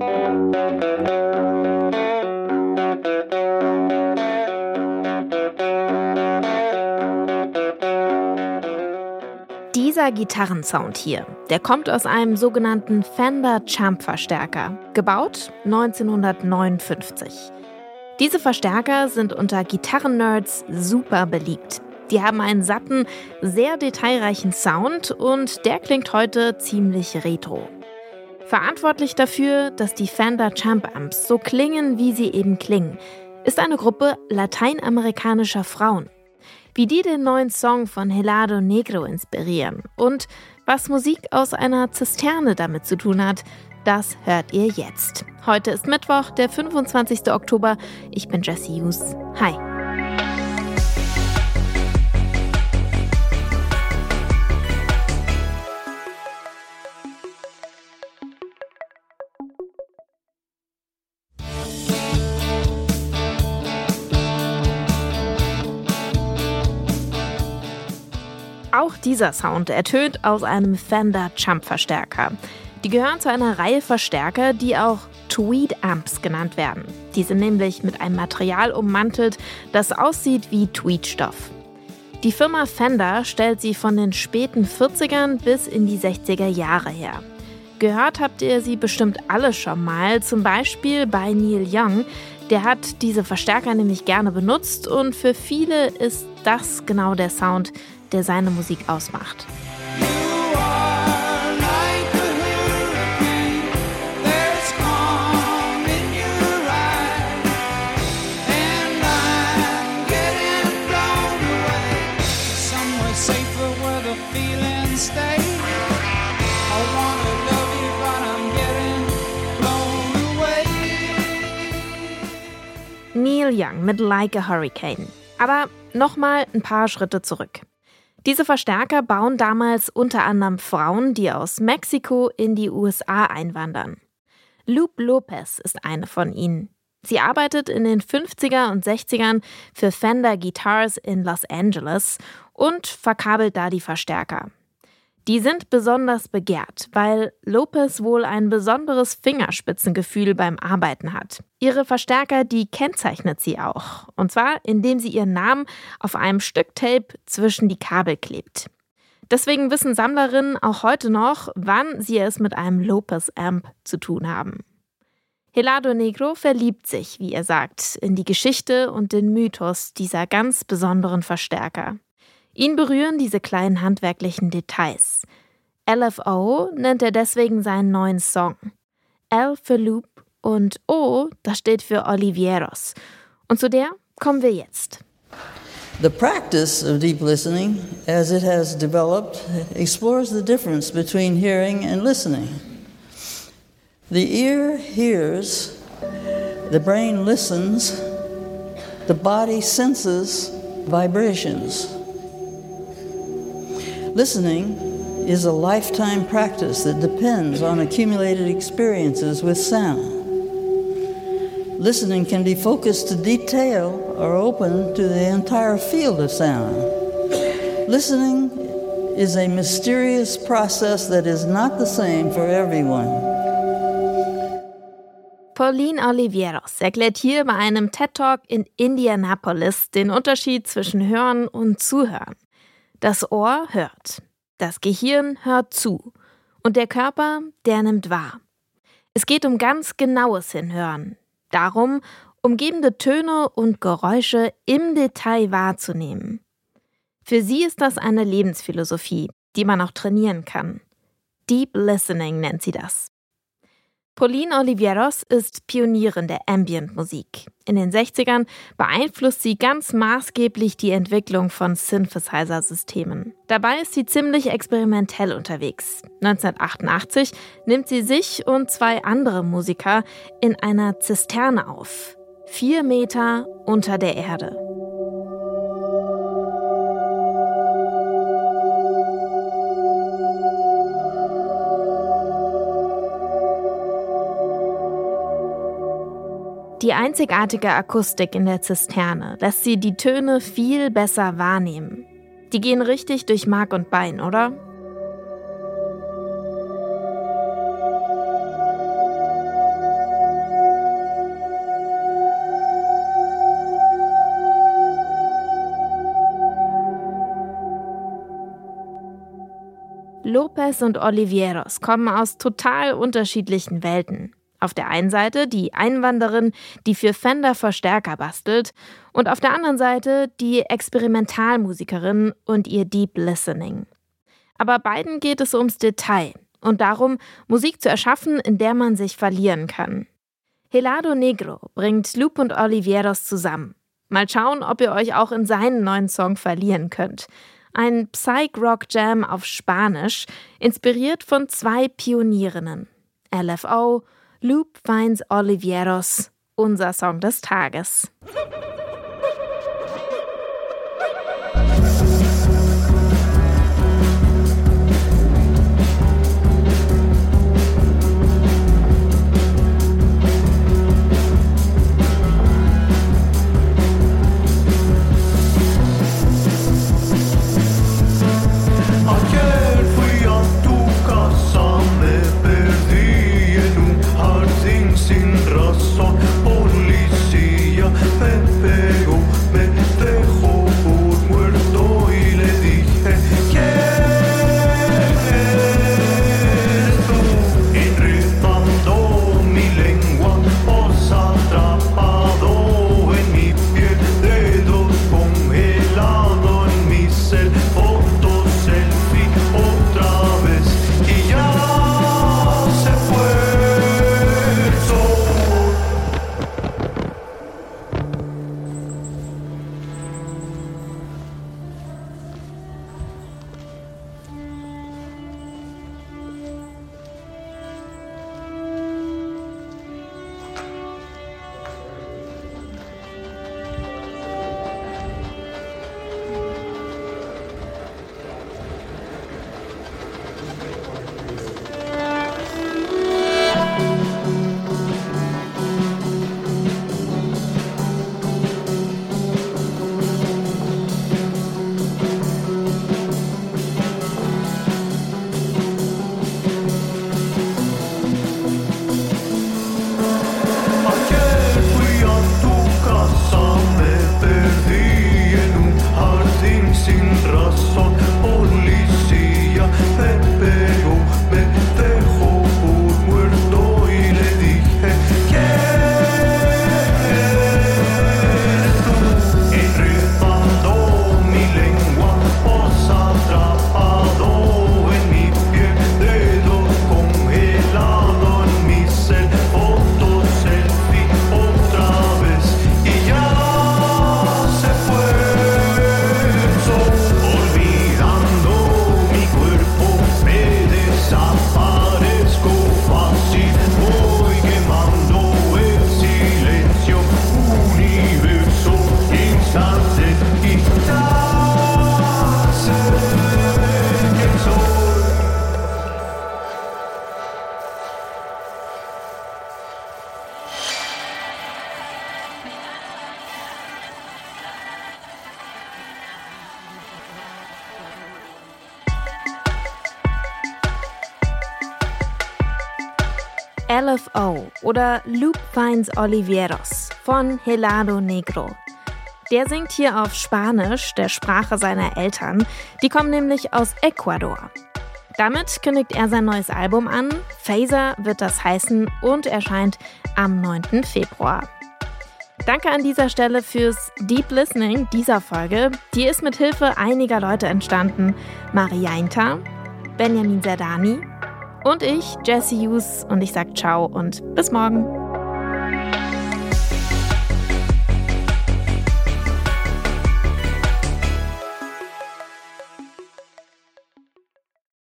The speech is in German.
Dieser Gitarrensound hier, der kommt aus einem sogenannten Fender Champ Verstärker, gebaut 1959. Diese Verstärker sind unter Gitarrennerds super beliebt. Die haben einen satten, sehr detailreichen Sound und der klingt heute ziemlich retro. Verantwortlich dafür, dass die Fender Champ Amps so klingen, wie sie eben klingen, ist eine Gruppe lateinamerikanischer Frauen wie die den neuen Song von Helado Negro inspirieren und was Musik aus einer Zisterne damit zu tun hat, das hört ihr jetzt. Heute ist Mittwoch, der 25. Oktober. Ich bin Jesse Hughes. Hi. Dieser Sound ertönt aus einem Fender Jump Verstärker. Die gehören zu einer Reihe Verstärker, die auch Tweed Amps genannt werden. Die sind nämlich mit einem Material ummantelt, das aussieht wie Tweedstoff. Die Firma Fender stellt sie von den späten 40ern bis in die 60er Jahre her. Gehört habt ihr sie bestimmt alle schon mal, zum Beispiel bei Neil Young. Der hat diese Verstärker nämlich gerne benutzt und für viele ist das genau der Sound, der seine Musik ausmacht. Neil Young mit Like a Hurricane. Aber nochmal ein paar Schritte zurück. Diese Verstärker bauen damals unter anderem Frauen, die aus Mexiko in die USA einwandern. Lupe Lopez ist eine von ihnen. Sie arbeitet in den 50er und 60ern für Fender Guitars in Los Angeles und verkabelt da die Verstärker. Die sind besonders begehrt, weil Lopez wohl ein besonderes Fingerspitzengefühl beim Arbeiten hat. Ihre Verstärker, die kennzeichnet sie auch. Und zwar, indem sie ihren Namen auf einem Stück Tape zwischen die Kabel klebt. Deswegen wissen Sammlerinnen auch heute noch, wann sie es mit einem Lopez-Amp zu tun haben. Helado Negro verliebt sich, wie er sagt, in die Geschichte und den Mythos dieser ganz besonderen Verstärker. Ihn berühren diese kleinen handwerklichen Details. LFO nennt er deswegen seinen neuen Song. L für Loop und O, das steht für Olivieros. Und zu der kommen wir jetzt. The practice of deep listening, as it has developed, explores the difference between hearing and listening. The ear hears, the brain listens, the body senses vibrations. Listening is a lifetime practice that depends on accumulated experiences with sound. Listening can be focused to detail or open to the entire field of sound. Listening is a mysterious process that is not the same for everyone. Pauline Olivieros erklärt hier bei einem TED Talk in Indianapolis den Unterschied zwischen Hören und Zuhören. Das Ohr hört, das Gehirn hört zu und der Körper, der nimmt wahr. Es geht um ganz genaues Hinhören, darum, umgebende Töne und Geräusche im Detail wahrzunehmen. Für sie ist das eine Lebensphilosophie, die man auch trainieren kann. Deep Listening nennt sie das. Pauline Olivieros ist Pionierin der Ambient-Musik. In den 60ern beeinflusst sie ganz maßgeblich die Entwicklung von Synthesizer-Systemen. Dabei ist sie ziemlich experimentell unterwegs. 1988 nimmt sie sich und zwei andere Musiker in einer Zisterne auf. Vier Meter unter der Erde. Die einzigartige Akustik in der Zisterne lässt sie die Töne viel besser wahrnehmen. Die gehen richtig durch Mark und Bein, oder? Lopez und Olivieros kommen aus total unterschiedlichen Welten. Auf der einen Seite die Einwanderin, die für Fender Verstärker bastelt, und auf der anderen Seite die Experimentalmusikerin und ihr Deep Listening. Aber beiden geht es ums Detail und darum, Musik zu erschaffen, in der man sich verlieren kann. Helado Negro bringt Loop und Olivieros zusammen. Mal schauen, ob ihr euch auch in seinen neuen Song verlieren könnt. Ein Psych-Rock-Jam auf Spanisch, inspiriert von zwei Pionierinnen. LFO, Loop finds Olivieros, unser Song des Tages. LFO oder Loop Finds Olivieros von Helado Negro. Der singt hier auf Spanisch, der Sprache seiner Eltern. Die kommen nämlich aus Ecuador. Damit kündigt er sein neues Album an. Phaser wird das heißen und erscheint am 9. Februar. Danke an dieser Stelle fürs Deep Listening dieser Folge. Die ist mit Hilfe einiger Leute entstanden. Mariainta, Benjamin Zerdani, und ich, Jesse Hughes, und ich sage ciao und bis morgen.